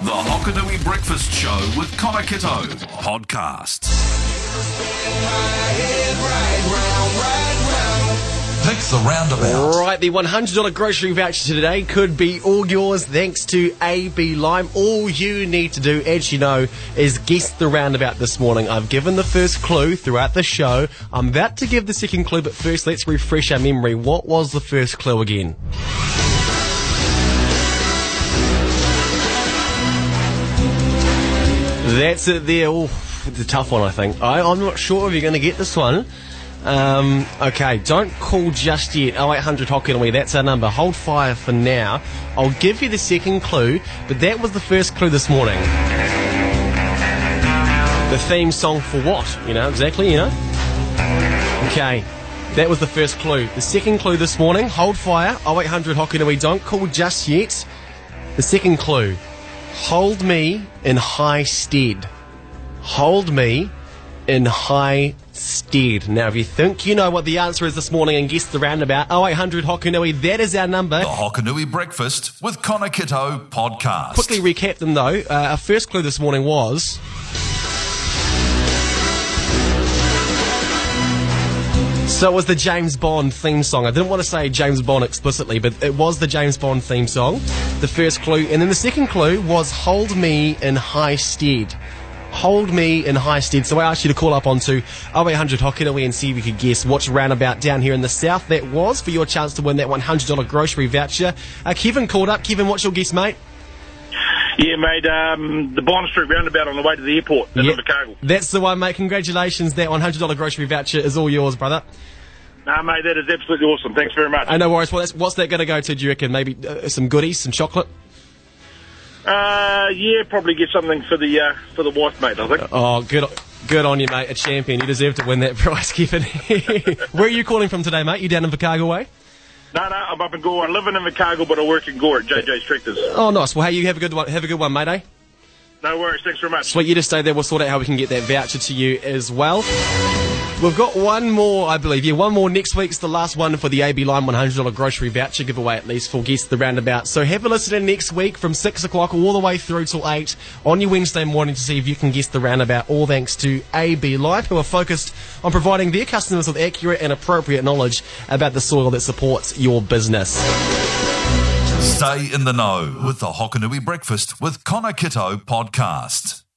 The Hokanui Breakfast Show with Connor Kitto podcast. Pick the roundabout. Right, the $100 grocery voucher today could be all yours thanks to AB Lime. All you need to do, as you know, is guess the roundabout this morning. I've given the first clue throughout the show. I'm about to give the second clue, but first let's refresh our memory. What was the first clue again? That's it there. Oh, it's a tough one, I think. I, I'm not sure if you're going to get this one. Um, okay, don't call just yet. 0800 Hokanui that's our number. Hold fire for now. I'll give you the second clue, but that was the first clue this morning. The theme song for what? You know, exactly, you know? Okay, that was the first clue. The second clue this morning, hold fire. 0800 Hokanui don't call just yet. The second clue, hold me in high stead. Hold me in high stead. Now, if you think you know what the answer is this morning and guess the roundabout, 0800 Hokanui, that is our number. The Hokanui Breakfast with Connor Kitto podcast. Quickly recap them though. Uh, our first clue this morning was. So it was the James Bond theme song. I didn't want to say James Bond explicitly, but it was the James Bond theme song. The first clue. And then the second clue was Hold Me in High Stead. Hold Me in High Stead. So I asked you to call up onto 0800 Hokanui and see if you could guess which roundabout down here in the south that was for your chance to win that $100 grocery voucher. Uh, Kevin called up. Kevin, what's your guess, mate? Yeah, mate. Um, the Bond Street roundabout on the way to the airport in Yeah, Invercargill. That's the one, mate. Congratulations. That $100 grocery voucher is all yours, brother. Nah, mate, that is absolutely awesome. Thanks very much. I know worries. Well, that's, what's that going to go to, do you reckon? Maybe uh, some goodies, some chocolate? Uh, yeah, probably get something for the uh, for the wife, mate. I think. Oh, good, good on you, mate. A champion. You deserve to win that prize, Kevin. Where are you calling from today, mate? You down in Vicargo Way? No, no, I'm up in Gore. I'm living in Invercargill, but I work in Gore JJ's Tractors. Oh, nice. Well, hey, you have a good one. Have a good one, mate. Eh? No worries. Thanks very much. Sweet. You just stay there. We'll sort out how we can get that voucher to you as well. We've got one more, I believe. Yeah, one more next week's the last one for the AB Lime $100 grocery voucher giveaway, at least for Guess the Roundabout. So have a listen in next week from 6 o'clock all the way through till 8 on your Wednesday morning to see if you can guess the roundabout, all thanks to AB Lime, who are focused on providing their customers with accurate and appropriate knowledge about the soil that supports your business. Stay in the know with the Hokanui Breakfast with Connor Kitto podcast.